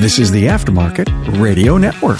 This is the Aftermarket Radio Network.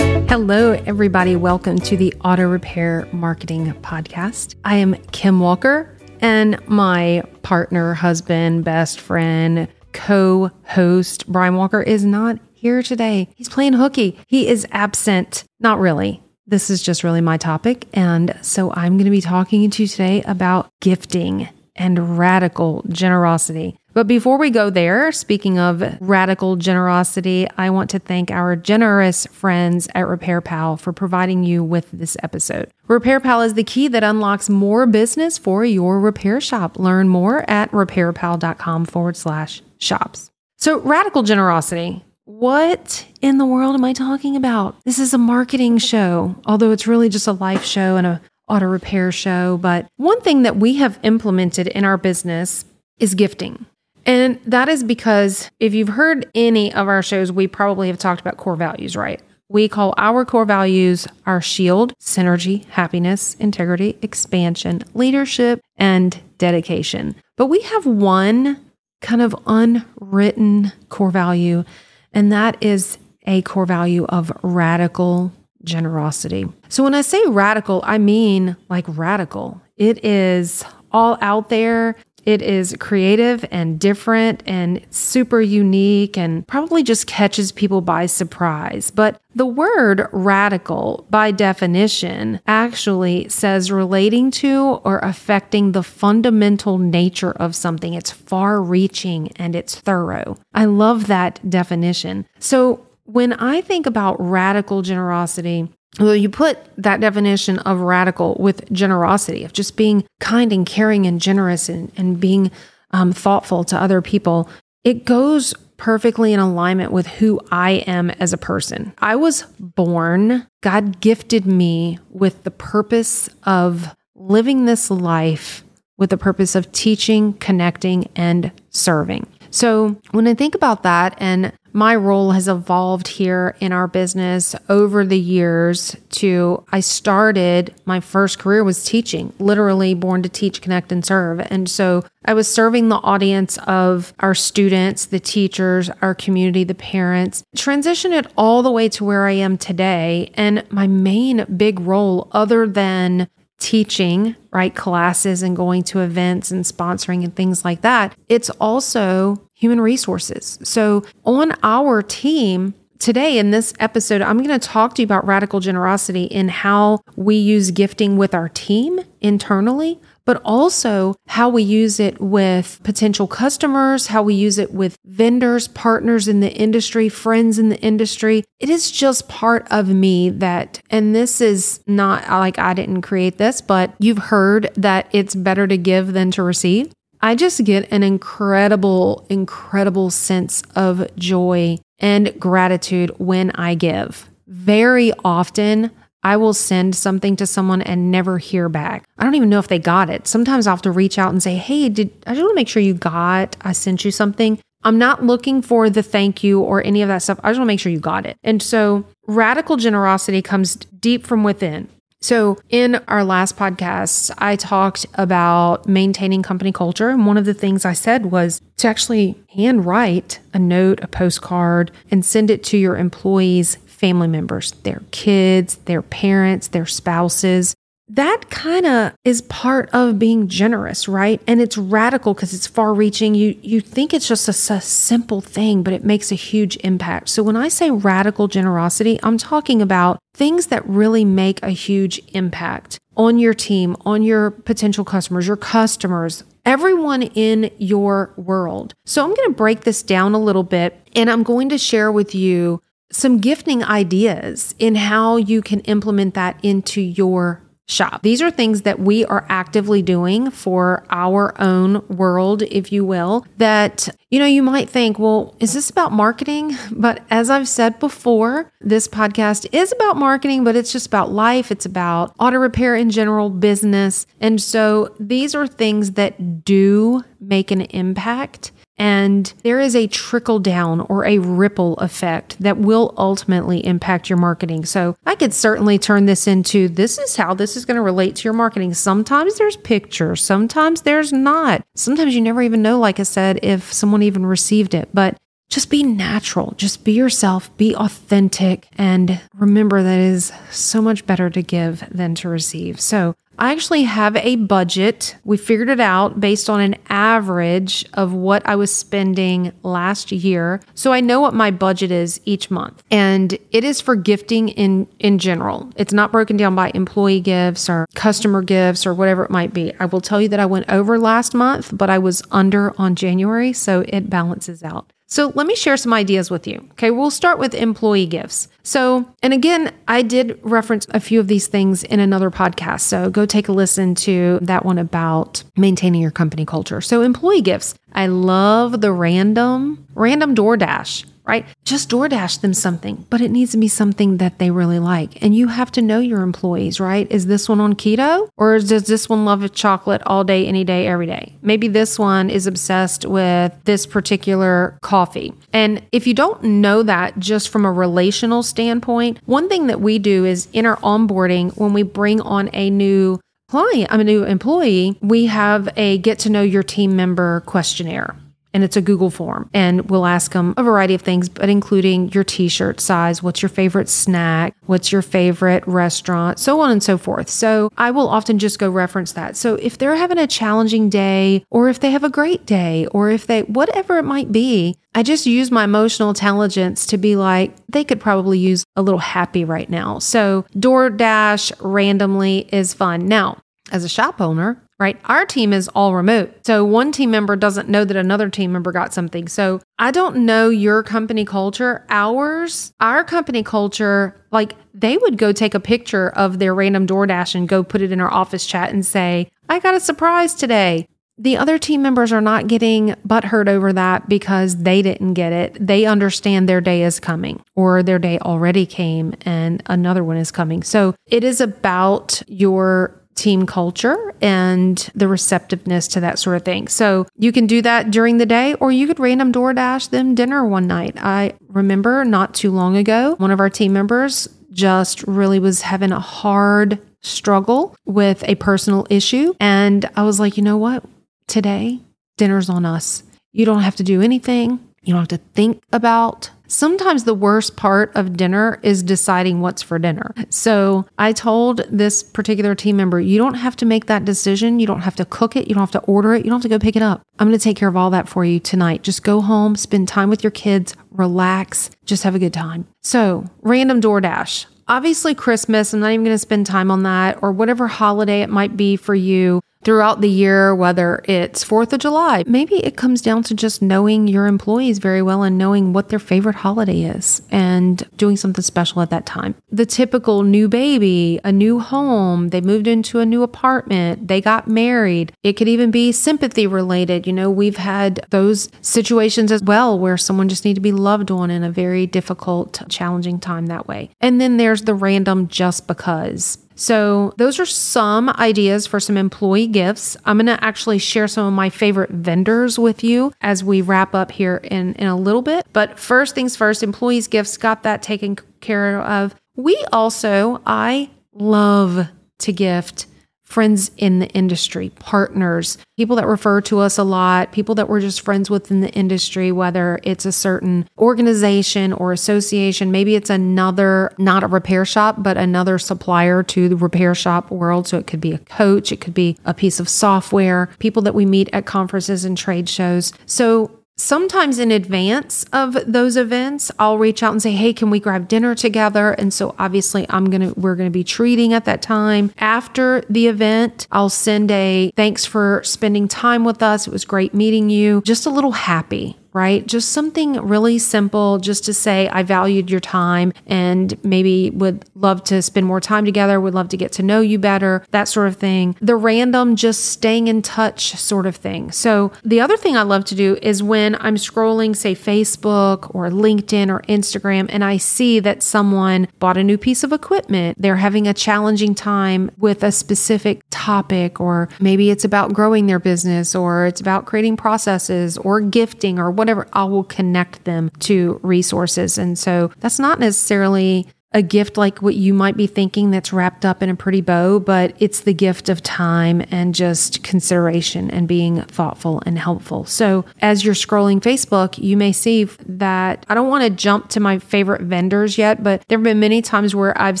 Hello, everybody. Welcome to the Auto Repair Marketing Podcast. I am Kim Walker, and my partner, husband, best friend, co host, Brian Walker, is not here today. He's playing hooky. He is absent. Not really. This is just really my topic. And so I'm going to be talking to you today about gifting and radical generosity. But before we go there, speaking of radical generosity, I want to thank our generous friends at RepairPal for providing you with this episode. RepairPal is the key that unlocks more business for your repair shop. Learn more at repairpal.com forward slash shops. So, radical generosity. What in the world am I talking about? This is a marketing show, although it's really just a life show and a auto repair show. But one thing that we have implemented in our business is gifting. And that is because if you've heard any of our shows, we probably have talked about core values, right? We call our core values our shield, synergy, happiness, integrity, expansion, leadership, and dedication. But we have one kind of unwritten core value, and that is a core value of radical generosity. So when I say radical, I mean like radical. It is all out there. It is creative and different and super unique and probably just catches people by surprise. But the word radical, by definition, actually says relating to or affecting the fundamental nature of something. It's far reaching and it's thorough. I love that definition. So when I think about radical generosity, well, you put that definition of radical with generosity, of just being kind and caring and generous and, and being um, thoughtful to other people. It goes perfectly in alignment with who I am as a person. I was born, God gifted me with the purpose of living this life with the purpose of teaching, connecting, and serving. So when I think about that and my role has evolved here in our business over the years to I started my first career was teaching, literally born to teach, connect and serve. And so I was serving the audience of our students, the teachers, our community, the parents, transition it all the way to where I am today. And my main big role other than teaching, right, classes and going to events and sponsoring and things like that, it's also human resources. So on our team, Today, in this episode, I'm going to talk to you about radical generosity in how we use gifting with our team internally, but also how we use it with potential customers, how we use it with vendors, partners in the industry, friends in the industry. It is just part of me that, and this is not like I didn't create this, but you've heard that it's better to give than to receive. I just get an incredible, incredible sense of joy and gratitude when I give. Very often, I will send something to someone and never hear back. I don't even know if they got it. Sometimes I'll have to reach out and say, Hey, did I just want to make sure you got, I sent you something. I'm not looking for the thank you or any of that stuff. I just want to make sure you got it. And so radical generosity comes deep from within. So, in our last podcast, I talked about maintaining company culture. And one of the things I said was to actually handwrite a note, a postcard, and send it to your employees' family members, their kids, their parents, their spouses, that kind of is part of being generous, right? And it's radical because it's far reaching. You you think it's just a, a, simple thing, but it makes a huge impact. So when I say radical generosity, I'm talking about things that really make a huge impact on your team, on your potential customers, your customers, everyone in your world. So I'm going to break this down a little bit and I'm going to share with you some gifting ideas in how you can implement that into your shop. These are things that we are actively doing for our own world, if you will, that, you know, you might think, well, is this about marketing? But as I've said before, this podcast is about marketing, but it's just about life. It's about auto repair in general, business. And so these are things that do make an impact And there is a trickle down or a ripple effect that will ultimately impact your marketing. So I could certainly turn this into this is how this is going to relate to your marketing. Sometimes there's pictures, sometimes there's not. Sometimes you never even know, like I said, if someone even received it. But just be natural, just be yourself, be authentic, and remember that it is so much better to give than to receive. So, I actually have a budget. We figured it out based on an average of what I was spending last year. So I know what my budget is each month. And it is for gifting in in general. It's not broken down by employee gifts or customer gifts or whatever it might be. I will tell you that I went over last month, but I was under on January, so it balances out. So let me share some ideas with you. Okay, we'll start with employee gifts. So, and again, I did reference a few of these things in another podcast. So go take a listen to that one about maintaining your company culture. So, employee gifts. I love the random, random DoorDash right? Just DoorDash them something, but it needs to be something that they really like. And you have to know your employees, right? Is this one on keto or does this one love chocolate all day, any day, every day? Maybe this one is obsessed with this particular coffee. And if you don't know that just from a relational standpoint, one thing that we do is in our onboarding, when we bring on a new client, I'm a new employee, we have a get to know your team member questionnaire and it's a Google form. And we'll ask them a variety of things, but including your t shirt size, what's your favorite snack, what's your favorite restaurant, so on and so forth. So I will often just go reference that. So if they're having a challenging day, or if they have a great day, or if they, whatever it might be, I just use my emotional intelligence to be like, they could probably use a little happy right now. So DoorDash randomly is fun. Now, as a shop owner, right? Our team is all remote. So one team member doesn't know that another team member got something. So I don't know your company culture. Ours, our company culture, like they would go take a picture of their random DoorDash and go put it in our office chat and say, I got a surprise today. The other team members are not getting butthurt over that because they didn't get it. They understand their day is coming or their day already came and another one is coming. So it is about your team culture and the receptiveness to that sort of thing. So you can do that during the day or you could random DoorDash them dinner one night. I remember not too long ago, one of our team members just really was having a hard struggle with a personal issue. And I was like, you know what? Today, dinner's on us. You don't have to do anything. You don't have to think about Sometimes the worst part of dinner is deciding what's for dinner. So I told this particular team member, you don't have to make that decision. You don't have to cook it. You don't have to order it. You don't have to go pick it up. I'm going to take care of all that for you tonight. Just go home, spend time with your kids, relax, just have a good time. So, random DoorDash. Obviously, Christmas, I'm not even going to spend time on that, or whatever holiday it might be for you throughout the year, whether it's 4th of July. Maybe it comes down to just knowing your employees very well and knowing what their favorite holiday is and doing something special at that time. The typical new baby, a new home, they moved into a new apartment, they got married. It could even be sympathy related. You know, we've had those situations as well where someone just need to be loved on in a very difficult, challenging time that way. And then there's the random just because. So, those are some ideas for some employee gifts. I'm going to actually share some of my favorite vendors with you as we wrap up here in, in a little bit. But first things first, employees' gifts got that taken care of. We also, I love to gift friends in the industry, partners, people that refer to us a lot, people that we're just friends with in the industry, whether it's a certain organization or association, maybe it's another, not a repair shop, but another supplier to the repair shop world. So it could be a coach, it could be a piece of software, people that we meet at conferences and trade shows. So sometimes in advance of those events i'll reach out and say hey can we grab dinner together? And so obviously i'm gonna we're gonna be treating at that time. After the event i'll send a thanks for spending time with us. It was great meeting you. Just a little happy right? Just something really simple just to say, I valued your time and maybe would love to spend more time together, would love to get to know you better, that sort of thing. The random, just staying in touch sort of thing. So, the other thing I love to do is when I'm scrolling, say, Facebook or LinkedIn or Instagram, and I see that someone bought a new piece of equipment, they're having a challenging time with a specific topic, or maybe it's about growing their business, or it's about creating processes, or gifting, or whatever, I will connect them to resources. And so that's not necessarily a gift like what you might be thinking that's wrapped up in a pretty bow, but it's the gift of time and just consideration and being thoughtful and helpful. So, as you're scrolling Facebook, you may see that I don't want to jump to my favorite vendors yet, but there have been many times where I've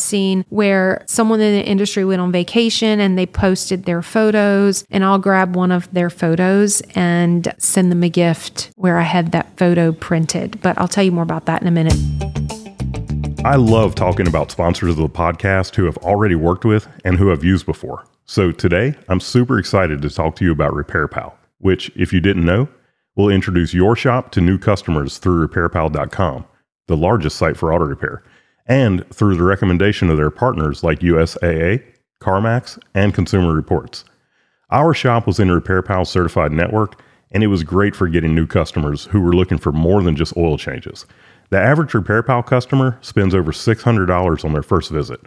seen where someone in the industry went on vacation and they posted their photos, and I'll grab one of their photos and send them a gift where I had that photo printed. But I'll tell you more about that in a minute. I love talking about sponsors of the podcast who have already worked with and who I've used before. So today, I'm super excited to talk to you about RepairPal, which, if you didn't know, will introduce your shop to new customers through repairpal.com, the largest site for auto repair, and through the recommendation of their partners like USAA, CarMax, and Consumer Reports. Our shop was in RepairPal's certified network, and it was great for getting new customers who were looking for more than just oil changes. The average RepairPal customer spends over $600 on their first visit.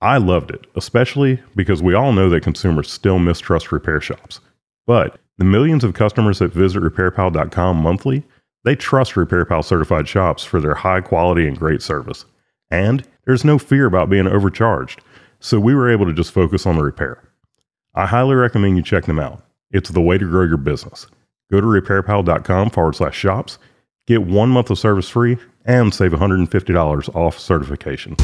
I loved it, especially because we all know that consumers still mistrust repair shops. But the millions of customers that visit repairpal.com monthly, they trust RepairPal certified shops for their high quality and great service. And there's no fear about being overcharged, so we were able to just focus on the repair. I highly recommend you check them out. It's the way to grow your business. Go to repairpal.com forward slash shops, get one month of service free, and save $150 off certification.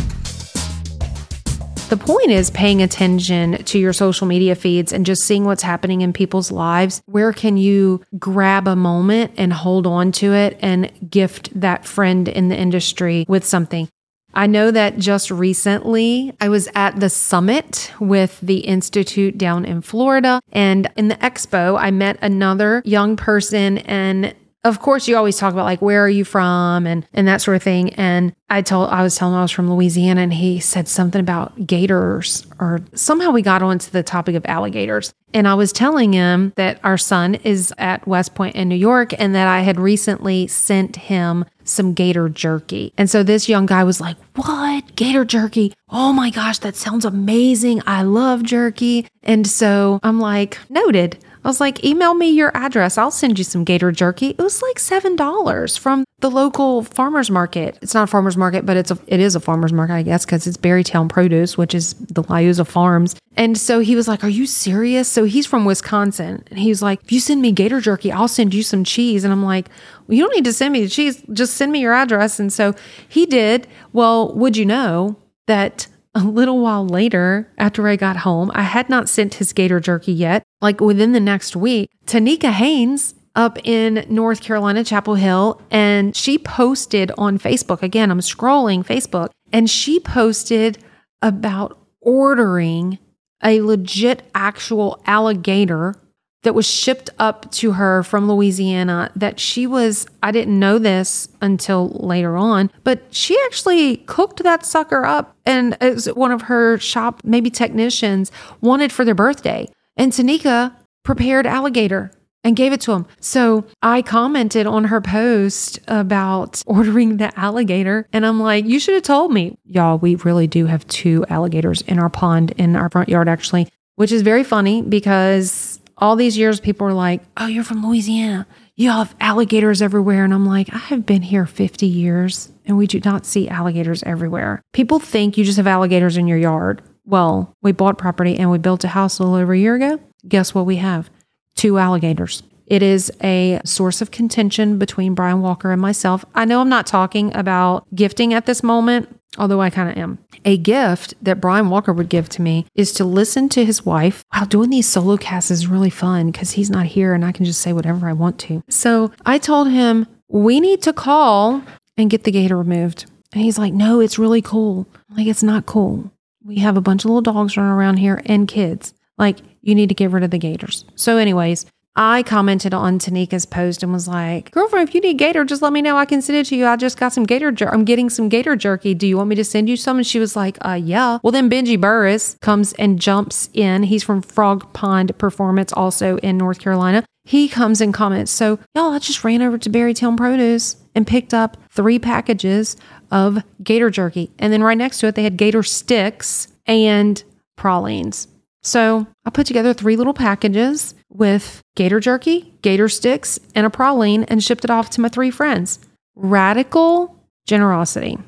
The point is paying attention to your social media feeds and just seeing what's happening in people's lives. Where can you grab a moment and hold on to it and gift that friend in the industry with something? I know that just recently I was at the summit with the Institute down in Florida. And in the expo, I met another young person and of course you always talk about like where are you from and and that sort of thing. And i told i was telling him i was from louisiana and he said something about gators or somehow we got onto the topic of alligators. And i was telling him that our son is at west point in new york and that i had recently sent him some gator jerky. And so this young guy was like what? Gator jerky? Oh my gosh that sounds amazing. I love jerky. And so i'm like noted I was like, email me your address. I'll send you some gator jerky. It was like $7 from the local farmer's market. It's not a farmer's market, but it's a, it is a farmer's market, I guess, because it's Berrytown Produce, which is the Liuza Farms. And so he was like, Are you serious? So he's from Wisconsin. And he was like, If you send me gator jerky, I'll send you some cheese. And I'm like, Well, you don't need to send me the cheese. Just send me your address. And so he did. Well, would you know that a little while later, after I got home, I had not sent his gator jerky yet. Like within the next week, Tanika Haynes up in North Carolina, Chapel Hill, and she posted on Facebook. Again, I'm scrolling Facebook, and she posted about ordering a legit actual alligator that was shipped up to her from Louisiana that she was, I didn't know this until later on, but she actually cooked that sucker up and as one of her shop, maybe technicians, wanted for their birthday. And Tanika prepared alligator and gave it to him. So I commented on her post about ordering the alligator. And I'm like, you should have told me. Y'all, we really do have two alligators in our pond in our front yard, actually, which is very funny because all these years people are like, oh, you're from Louisiana. You have alligators everywhere. And I'm like, I have been here 50 years and we do not see alligators everywhere. People think you just have alligators in your yard. Well, we bought property and we built a house a little over a year ago. Guess what we have? Two alligators. It is a source of contention between Brian Walker and myself. I know I'm not talking about gifting at this moment, although I kind of am. A gift that Brian Walker would give to me is to listen to his wife. Wow, doing these solo casts is really fun because he's not here and I can just say whatever I want to. So I told him, we need to call and get the gator removed. And he's like, no, it's really cool. I'm like, it's not cool. We have a bunch of little dogs running around here and kids. Like, you need to get rid of the gators. So, anyways, I commented on Tanika's post and was like, girlfriend, if you need gator, just let me know. I can send it to you. I just got some gator I'm getting some gator jerky. Do you want me to send you some? And she was like, uh, yeah. Well, then Benji Burris comes and jumps in. He's from Frog Pond Performance, also in North Carolina. He comes and comments, so y'all, I just ran over to Berrytown Produce and picked up three packages of gator jerky. And then right next to it, they had gator sticks and pralines. So I put together three little packages with gator jerky, gator sticks, and a praline and shipped it off to my three friends. Radical generosity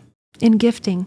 in gifting.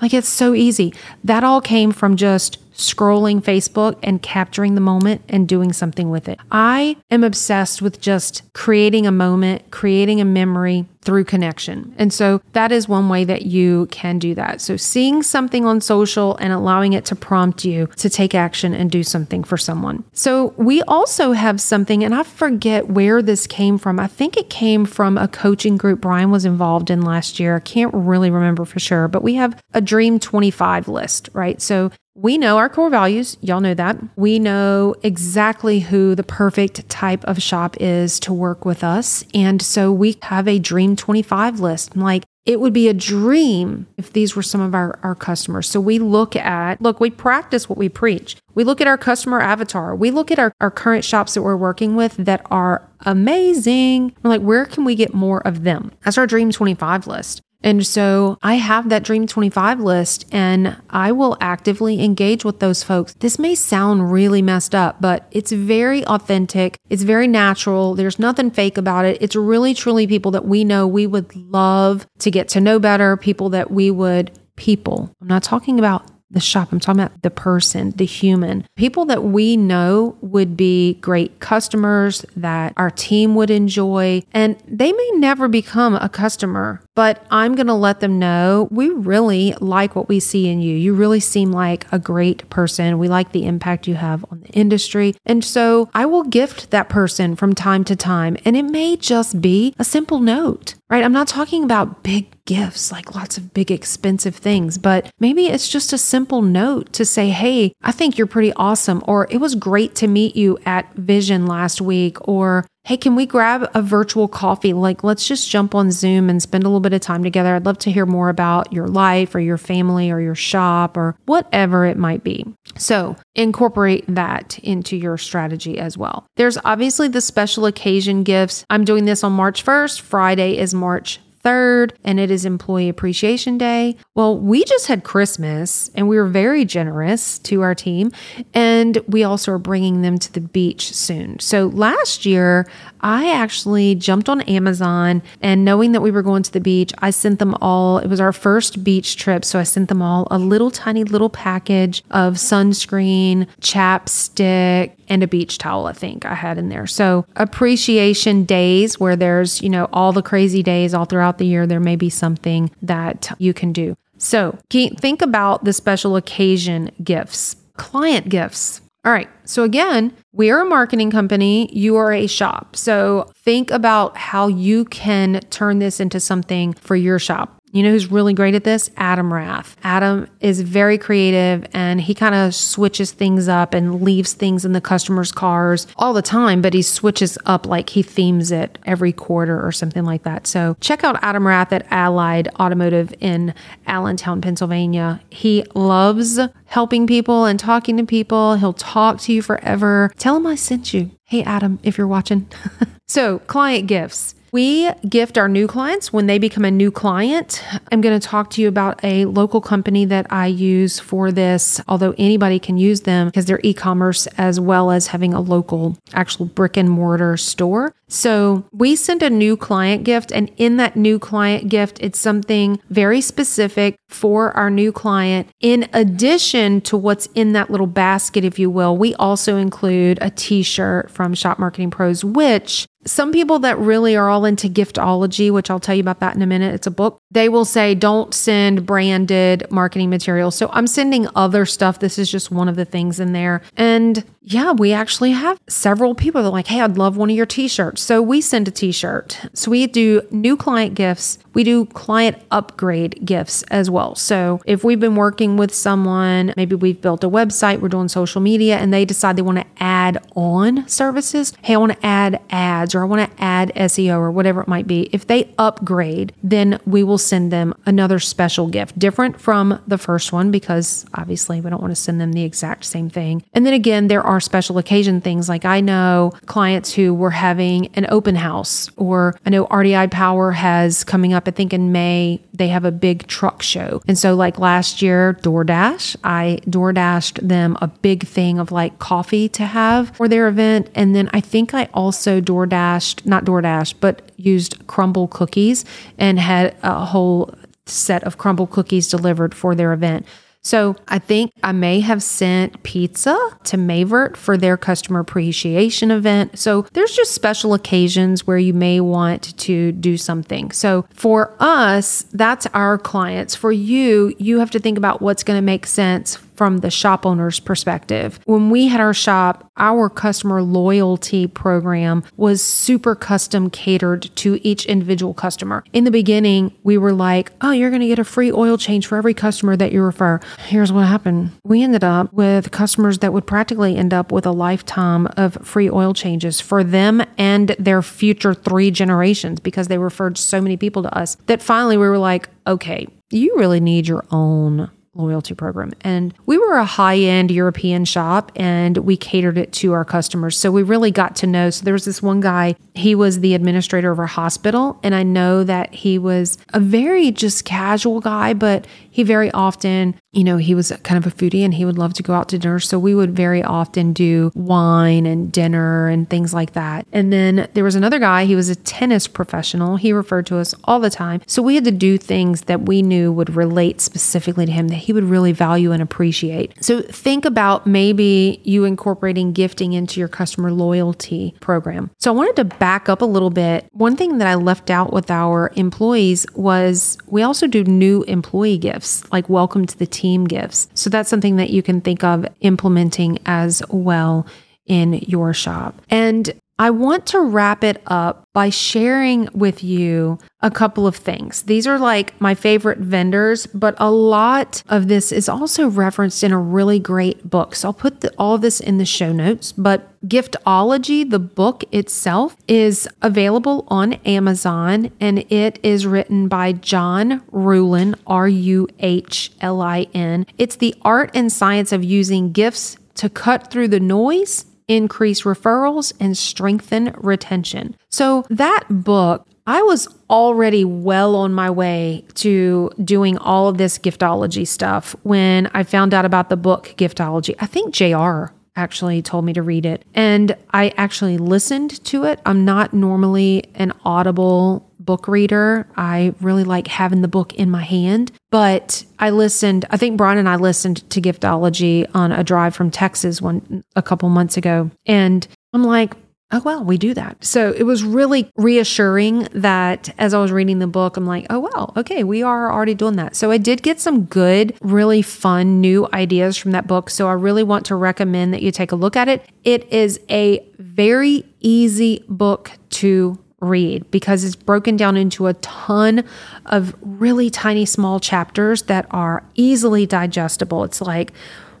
Like it's so easy. That all came from just scrolling Facebook and capturing the moment and doing something with it. I am obsessed with just creating a moment, creating a memory through connection. And so that is one way that you can do that. So seeing something on social and allowing it to prompt you to take action and do something for someone. So we also have something, and I forget where this came from. I think it came from a coaching group Brian was involved in last year. I can't really remember for sure, but we have a Dream 25 list, right? So we know our core values. Y'all know that. We know exactly who the perfect type of shop is to work with us. And so we have a Dream 25 list. Like, it would be a dream if these were some of our, our customers. So we look at, look, we practice what we preach. We look at our customer avatar. We look at our, our current shops that we're working with that are amazing. We're like, where can we get more of them? That's our Dream 25 list. And so I have that Dream 25 list and I will actively engage with those folks. This may sound really messed up, but it's very authentic. It's very natural. There's nothing fake about it. It's really, truly people that we know we would love to get to know better, people that we would, people. I'm not talking about the shop. I'm talking about the person, the human. People that we know would be great customers that our team would enjoy. And they may never become a customer, but I'm going to let them know we really like what we see in you. You really seem like a great person. We like the impact you have on the industry. And so I will gift that person from time to time. And it may just be a simple note, right? I'm not talking about big gifts, like lots of big expensive things, but maybe it's just a simple note to say, Hey, I think you're pretty awesome. Or it was great to meet you at Vision last week. Or Hey, can we grab a virtual coffee? Like, let's just jump on Zoom and spend a little bit of time together. I'd love to hear more about your life or your family or your shop or whatever it might be. So, incorporate that into your strategy as well. There's obviously the special occasion gifts. I'm doing this on March 1st. Friday is March 3rd, and it is Employee Appreciation Day. Well, we just had Christmas and we were very generous to our team, and we also are bringing them to the beach soon. So last year, I actually jumped on Amazon and knowing that we were going to the beach, I sent them all, it was our first beach trip. So I sent them all a little tiny little package of sunscreen, chapstick, and a beach towel, I think I had in there. So appreciation days where there's, you know, all the crazy days all throughout the year, there may be something that you can do. So think about the special occasion gifts, client gifts. All right. So again, we are a marketing company. You are a shop. So think about how you can turn this into something for your shop. You know who's really great at this? Adam Rath. Adam is very creative and he kind of switches things up and leaves things in the customers' cars all the time, but he switches up like he themes it every quarter or something like that. So check out Adam Rath at Allied Automotive in Allentown, Pennsylvania. He loves helping people and talking to people. He'll talk to you forever. Tell him I sent you. Hey, Adam, if you're watching. so, client gifts. We gift our new clients when they become a new client. I'm going to talk to you about a local company that I use for this, although anybody can use them because they're e commerce as well as having a local actual brick and mortar store. So we send a new client gift, and in that new client gift, it's something very specific for our new client. In addition to what's in that little basket, if you will, we also include a t shirt from Shop Marketing Pros, which some people that really are all into giftology, which I'll tell you about that in a minute, it's a book, they will say, don't send branded marketing materials. So I'm sending other stuff. This is just one of the things in there. And yeah, we actually have several people that are like, hey, I'd love one of your t shirts. So we send a t shirt. So we do new client gifts. We do client upgrade gifts as well. So if we've been working with someone, maybe we've built a website, we're doing social media, and they decide they want to add on services. Hey, I want to add ads or I want to add SEO or whatever it might be. If they upgrade, then we will send them another special gift, different from the first one, because obviously we don't want to send them the exact same thing. And then again, there are special occasion things like I know clients who were having an open house, or I know RDI Power has coming up up. I think in May, they have a big truck show. And so, like last year, DoorDash, I DoorDashed them a big thing of like coffee to have for their event. And then I think I also DoorDashed, not DoorDash, but used Crumbl cookies and had a whole set of Crumbl cookies delivered for their event. So I think I may have sent pizza to Mavert for their customer appreciation event. So there's just special occasions where you may want to do something. So for us, that's our clients. For you, you have to think about what's going to make sense from the shop owner's perspective. When we had our shop, our customer loyalty program was super custom catered to each individual customer. In the beginning, we were like, oh, you're going to get a free oil change for every customer that you refer. Here's what happened we ended up with customers that would practically end up with a lifetime of free oil changes for them and their future three generations because they referred so many people to us that finally we were like, okay, you really need your own loyalty program. And we were a high end European shop and we catered it to our customers. So we really got to know. So there was this one guy, he was the administrator of our hospital. And I know that he was a very just casual guy, but he very often, you know, he was kind of a foodie and he would love to go out to dinner. So we would very often do wine and dinner and things like that. And then there was another guy, he was a tennis professional. He referred to us all the time. So we had to do things that we knew would relate specifically to him that he would really value and appreciate. So think about maybe you incorporating gifting into your customer loyalty program. So I wanted to back up a little bit. One thing that I left out with our employees was we also do new employee gifts, like welcome to the team gifts. So that's something that you can think of implementing as well in your shop. And I want to wrap it up by sharing with you a couple of things. These are like my favorite vendors, but a lot of this is also referenced in a really great book. So I'll put the, all this in the show notes. But Giftology, the book itself, is available on Amazon and it is written by John Ruhlin, R U H L I N. It's the art and science of using gifts to cut through the noise increase referrals, and strengthen retention. So, that book, I was already well on my way to doing all of this giftology stuff when I found out about the book Giftology. I think JR actually told me to read it. And I actually listened to it. I'm not normally an audible book reader. I really like having the book in my hand. But I listened, I think Brian and I listened to Giftology on a drive from Texas one a couple months ago. And I'm like, oh, well, we do that. So it was really reassuring that as I was reading the book, I'm like, oh, well, okay, we are already doing that. So I did get some good, really fun new ideas from that book. So I really want to recommend that you take a look at it. It is a very easy book to read because it's broken down into a ton of really tiny small chapters that are easily digestible. It's like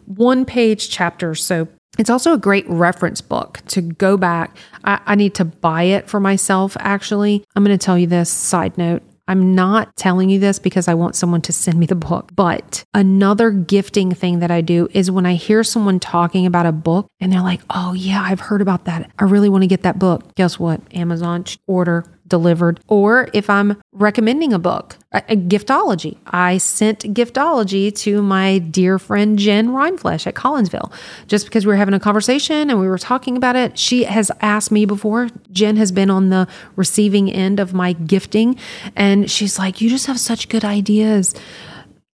one page chapters. So it's also a great reference book to go back. I, I need to buy it for myself, actually. I'm going to tell you this side note. I'm not telling you this because I want someone to send me the book, but another gifting thing that I do is when I hear someone talking about a book and they're like, oh, yeah, I've heard about that. I really want to get that book. Guess what? Amazon order delivered. Or if I'm recommending a book, a, a, giftology, I sent giftology to my dear friend Jen Reinflesh at Collinsville just because we were having a conversation and we were talking about it. She has asked me before. Jen has been on the receiving end of my gifting, and she's like, You just have such good ideas.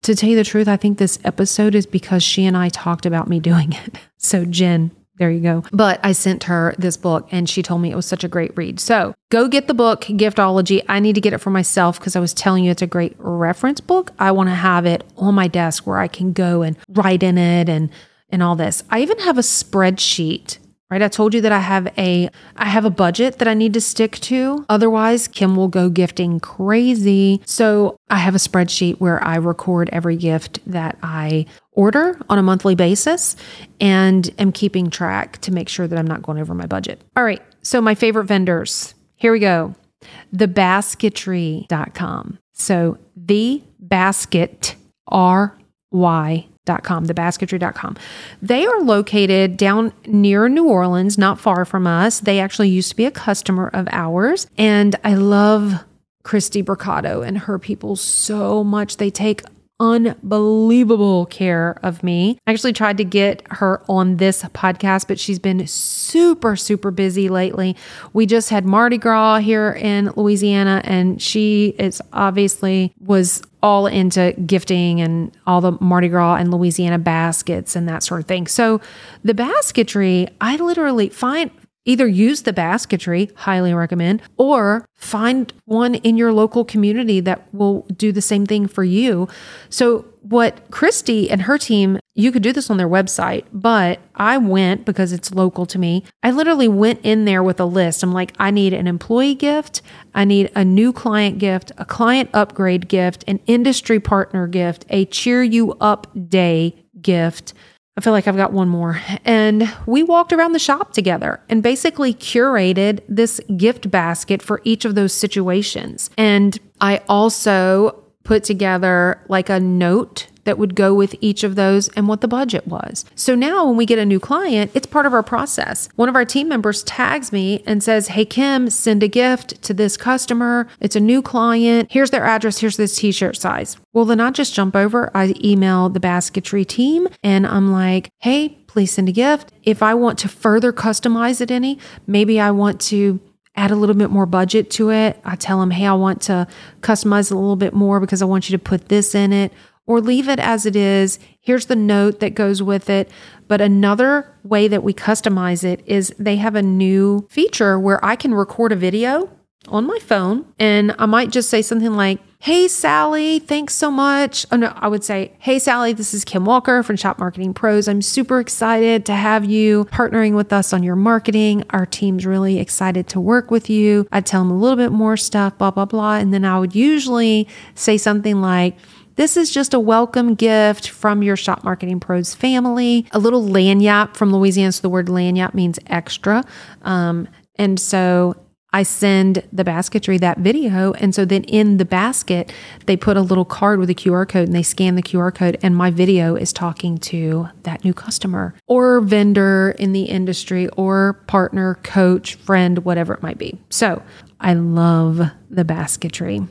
To tell you the truth, I think this episode is because she and I talked about me doing it. So, Jen, there you go. But I sent her this book and she told me it was such a great read. So go get the book, Giftology. I need to get it for myself because I was telling you it's a great reference book. I want to have it on my desk where I can go and write in it and and all this. I even have a spreadsheet right? I told you that i have a i have a budget that i need to stick to. Otherwise kim will go gifting crazy. So i have a spreadsheet where i record every gift that i order on a monthly basis and am keeping track to make sure that i'm not going over my budget. All right. So my favorite vendors. Here we go. Thebasketry.com so the basket r y Com, thebasketry.com. They are located down near New Orleans, not far from us. They actually used to be a customer of ours. And I love Christy Bricado and her people so much. They take unbelievable care of me. I actually tried to get her on this podcast, but she's been super, super busy lately. We just had Mardi Gras here in Louisiana, and she is obviously was all into gifting and all the Mardi Gras and Louisiana baskets and that sort of thing. So the basketry, I literally find Either use the basketry, highly recommend, or find one in your local community that will do the same thing for you. So, what Christy and her team, you could do this on their website, but I went because it's local to me. I literally went in there with a list. I'm like, I need an employee gift, I need a new client gift, a client upgrade gift, an industry partner gift, a cheer you up day gift I feel like I've got one more. And we walked around the shop together and basically curated this gift basket for each of those situations. And I also put together like a note that would go with each of those and what the budget was. So now when we get a new client, it's part of our process. One of our team members tags me and says, Hey, Kim, send a gift to this customer. It's a new client. Here's their address. Here's this t shirt size. Well, then I just jump over. I email the basketry team and I'm like, Hey, please send a gift. If I want to further customize it any, maybe I want to add a little bit more budget to it. I tell them, hey, I want to customize a little bit more because I want you to put this in it or leave it as it is. Here's the note that goes with it. But another way that we customize it is they have a new feature where I can record a video on my phone and I might just say something like, Hey, Sally, thanks so much. Oh, no, I would say, Hey, Sally, this is Kim Walker from Shop Marketing Pros. I'm super excited to have you partnering with us on your marketing. Our team's really excited to work with you. I'd tell them a little bit more stuff, blah, blah, blah. And then I would usually say something like, this is just a welcome gift from your Shop Marketing Pros family. A little lagniappe from Louisiana. So the word lagniappe means extra. Um, and so I send the basketry that video. And so then in the basket, they put a little card with a QR code and they scan the QR code, and my video is talking to that new customer or vendor in the industry or partner, coach, friend, whatever it might be. So I love the basketry.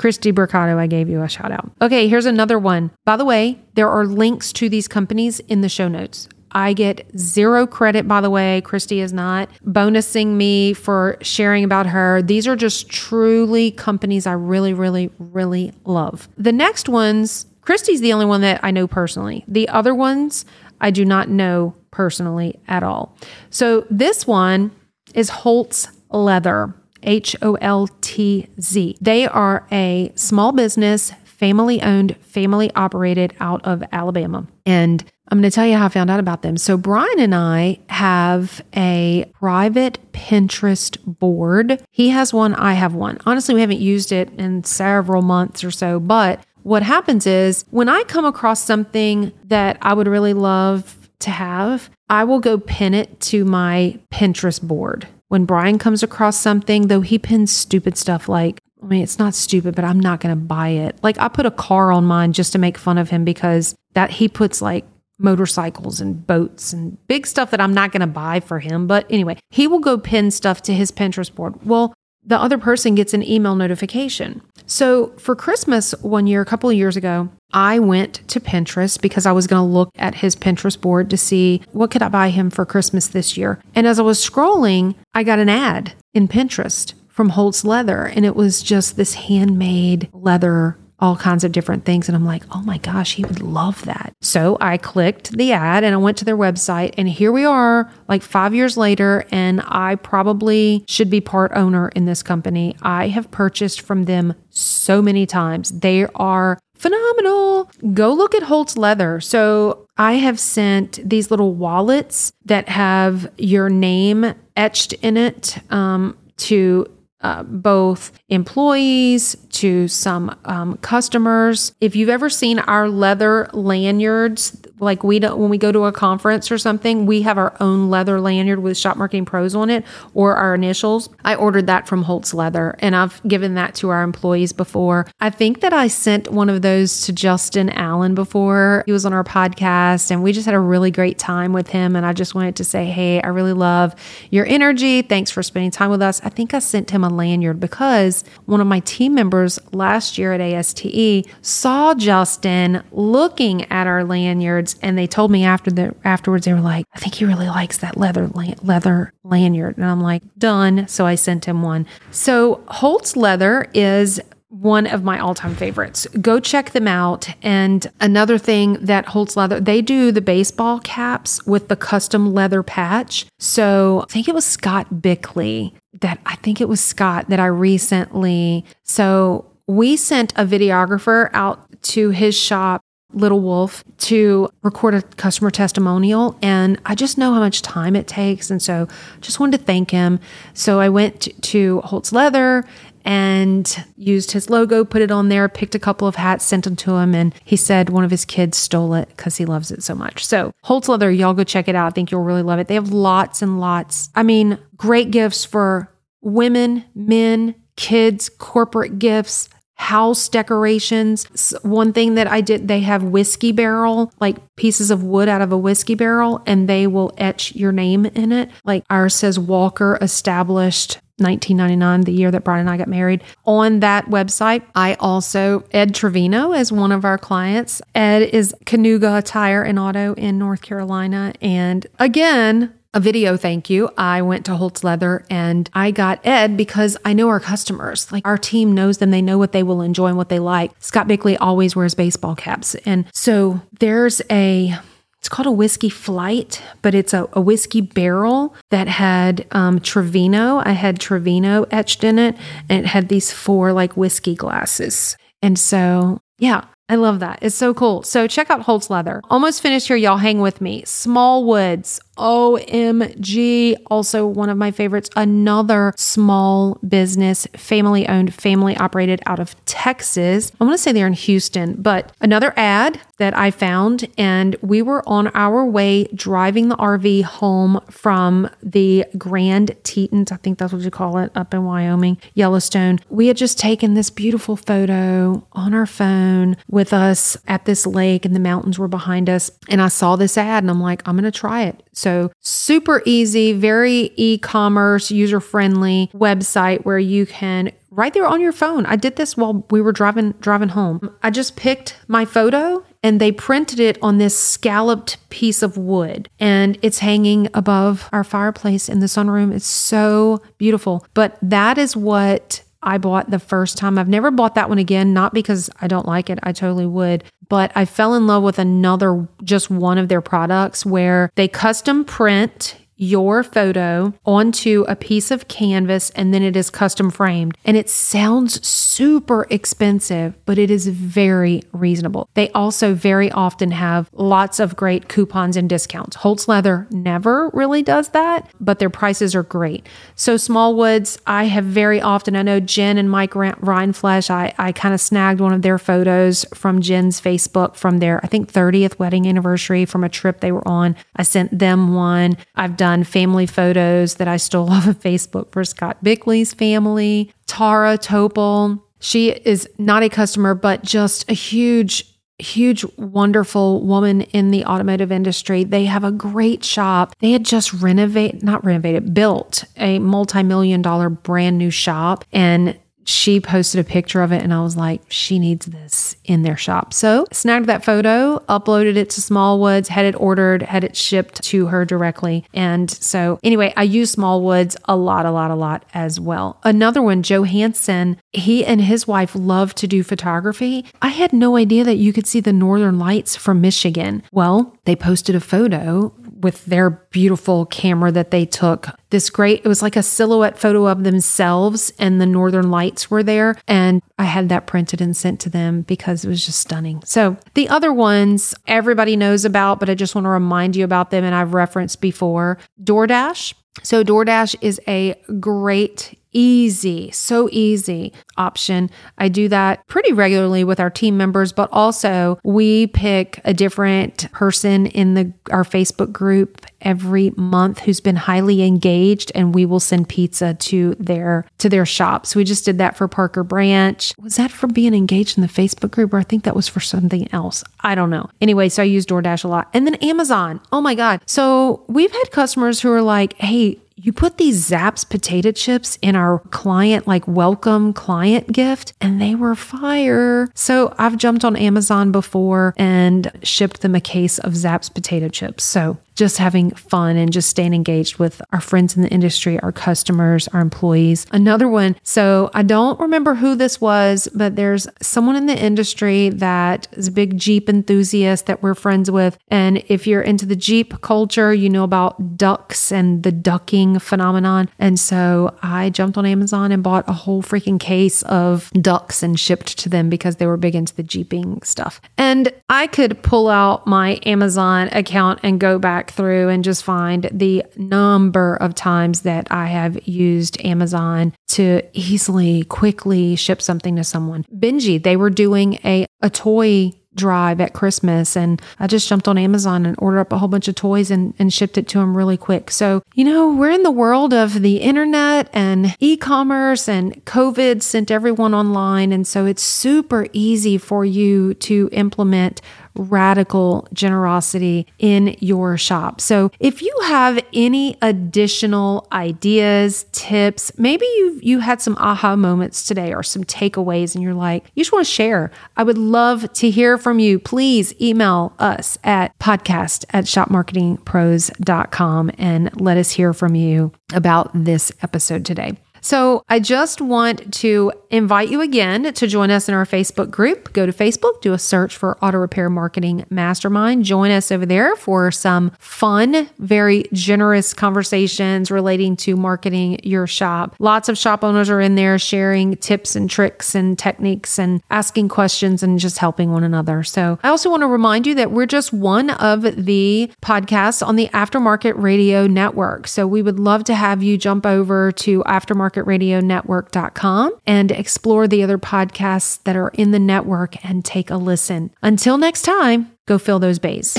Christy Bricado, I gave you a shout out. Okay, here's another one. By the way, there are links to these companies in the show notes. I get zero credit, by the way. Christy is not bonusing me for sharing about her. These are just truly companies I really, really, really love. The next ones, Christy's the only one that I know personally. The other ones, I do not know personally at all. So this one is Holtz Leather. H O L T Z. They are a small business, family owned, family operated out of Alabama. And I'm going to tell you how I found out about them. So, Brian and I have a private Pinterest board. He has one, I have one. Honestly, we haven't used it in several months or so, but what happens is when I come across something that I would really love to have, I will go pin it to my Pinterest board when Brian comes across something, though he pins stupid stuff like, I mean, it's not stupid, but I'm not going to buy it. Like I put a car on mine just to make fun of him because that he puts like motorcycles and boats and big stuff that I'm not going to buy for him. But anyway, he will go pin stuff to his Pinterest board. Well, the other person gets an email notification. So for Christmas one year, a couple of years ago, I went to Pinterest because I was going to look at his Pinterest board to see what could I buy him for Christmas this year. And as I was scrolling, I got an ad in Pinterest from Holtz Leather and it was just this handmade leather all kinds of different things. And I'm like, oh my gosh, he would love that. So I clicked the ad and I went to their website. And here we are, like five years later. And I probably should be part owner in this company. I have purchased from them so many times. They are phenomenal. Go look at Holtz Leather. So I have sent these little wallets that have your name etched in it um, to uh, both employees to some um, customers. If you've ever seen our leather lanyards, like we don't, when we go to a conference or something, we have our own leather lanyard with Shop Marketing Pros on it or our initials. I ordered that from Holtz Leather and I've given that to our employees before. I think that I sent one of those to Justin Allen before. He was on our podcast and we just had a really great time with him. And I just wanted to say, hey, I really love your energy. Thanks for spending time with us. I think I sent him a lanyard because one of my team members last year at ASTE saw Justin looking at our lanyards and they told me after the afterwards they were like, I think he really likes that leather leather lanyard. And I'm like, done. So I sent him one. So Holtz leather is one of my all-time favorites. Go check them out. And another thing that Holtz leather, they do the baseball caps with the custom leather patch. So I think it was Scott Bickley that I think it was Scott that I recently so we sent a videographer out to his shop Little Wolf to record a customer testimonial. And I just know how much time it takes. And so just wanted to thank him. So I went to Holtz Leather and used his logo, put it on there, picked a couple of hats, sent them to him, and he said one of his kids stole it because he loves it so much. So Holtz Leather, y'all go check it out. I think you'll really love it. They have lots and lots. I mean, great gifts for women, men, kids, corporate gifts, house decorations. One thing that I did, they have whiskey barrel, like pieces of wood out of a whiskey barrel, and they will etch your name in it. Like ours says Walker established 1999, the year that Brian and I got married. On that website, I also, Ed Trevino is one of our clients. Ed is Kanuga Tire and Auto in North Carolina. And again, a video thank you. I went to Holtz Leather and I got Ed because I know our customers. Like our team knows them, they know what they will enjoy and what they like. Scott Bickley always wears baseball caps. And so there's a it's called a whiskey flight, but it's a, a whiskey barrel that had um, Trevino. I had Trevino etched in it, and it had these four like whiskey glasses. And so, yeah, I love that. It's so cool. So check out Holtz Leather. Almost finished here, y'all. Hang with me. Smallwoods. OMG. Also, one of my favorites. Another small business, family owned, family operated out of Texas. I want to say they're in Houston, but another ad that I found. And we were on our way driving the RV home from the Grand Tetons. I think that's what you call it up in Wyoming, Yellowstone. We had just taken this beautiful photo on our phone with us at this lake, and the mountains were behind us. And I saw this ad, and I'm like, I'm going to try it. So, super easy, very e commerce, user friendly website where you can right there on your phone. I did this while we were driving driving home. I just picked my photo and they printed it on this scalloped piece of wood and it's hanging above our fireplace in the sunroom. It's so beautiful. But that is what I bought the first time. I've never bought that one again, not because I don't like it, I totally would, but I fell in love with another, just one of their products where they custom print your photo onto a piece of canvas and then it is custom framed. And it sounds super expensive, but it is very reasonable. They also very often have lots of great coupons and discounts. Holtz Leather never really does that, but their prices are great. So Smallwoods, I have very often, I know Jen and Mike Rindfleisch, I, I kind of snagged one of their photos from Jen's Facebook from their, I think, 30th wedding anniversary from a trip they were on. I sent them one. I've done done family photos that I stole off of Facebook for Scott Bickley's family. Tara Topol, she is not a customer, but just a huge huge, wonderful woman in the automotive industry. They have a great shop. They had just renovated, not renovated, built a multi million dollar brand new shop. And she posted a picture of it and I was like, she needs this in their shop. So snagged that photo, uploaded it to Smallwoods, had it ordered, had it shipped to her directly. And so anyway, I use Smallwoods a lot, a lot, a lot as well. Another one, Joe Hansen, he and his wife love to do photography. I had no idea that you could see the northern lights from Michigan. Well, they posted a photo with their beautiful camera that they took. This great, it was like a silhouette photo of themselves, and the northern lights were there. And I had that printed and sent to them because it was just stunning. So the other ones everybody knows about, but I just want to remind you about them, and I've referenced before DoorDash. So, DoorDash is a great easy, so easy option. I do that pretty regularly with our team members, but also we pick a different person in the our Facebook group every month who's been highly engaged and we will send pizza to their to their shop. So we just did that for Parker Branch. Was that for being engaged in the Facebook group or I think that was for something else. I don't know. Anyway, so I use DoorDash a lot. And then Amazon. Oh my god. So we've had customers who are like, "Hey, you put these Zapp's potato chips in our client, like welcome client gift, and they were fire. So I've jumped on Amazon before and shipped them a case of Zapp's potato chips. So just having fun and just staying engaged with our friends in the industry, our customers, our employees. Another one. So I don't remember who this was, but there's someone in the industry that is a big Jeep enthusiast that we're friends with. And if you're into the Jeep culture, you know about ducks and the ducking phenomenon. And so I jumped on Amazon and bought a whole freaking case of ducks and shipped to them because they were big into the Jeeping stuff. And I could pull out my Amazon account and go through and just find the number of times that I have used Amazon to easily, quickly ship something to someone. Benji, they were doing a, a toy drive at Christmas. And I just jumped on Amazon and ordered up a whole bunch of toys and, and shipped it to them really quick. So, you know, we're in the world of the internet and e commerce, and COVID sent everyone online. And so it's super easy for you to implement radical generosity in your shop. So if you have any additional ideas, tips, maybe you you had some aha moments today or some takeaways and you're like, you just want to share. I would love to hear from you. Please email us at podcast at shopmarketingpros.com and let us hear from you about this episode today. So I just want to invite you again to join us in our Facebook group. Go to Facebook, do a search for Auto Repair Marketing Mastermind. Join us over there for some fun, very generous conversations relating to marketing your shop. Lots of shop owners are in there sharing tips and tricks and techniques and asking questions and just helping one another. So I also want to remind you that we're just one of the podcasts on the Aftermarket Radio Network. So we would love to have you jump over to Aftermarket marketradionetwork.com and explore the other podcasts that are in the network and take a listen. Until next time, go fill those bays.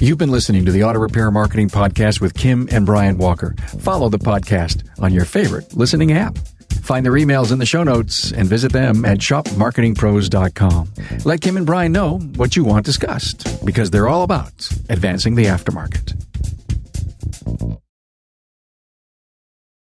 You've been listening to the Auto Repair Marketing Podcast with Kim and Brian Walker. Follow the podcast on your favorite listening app. Find their emails in the show notes and visit them at shopmarketingpros.com. Let Kim and Brian know what you want discussed because they're all about advancing the aftermarket.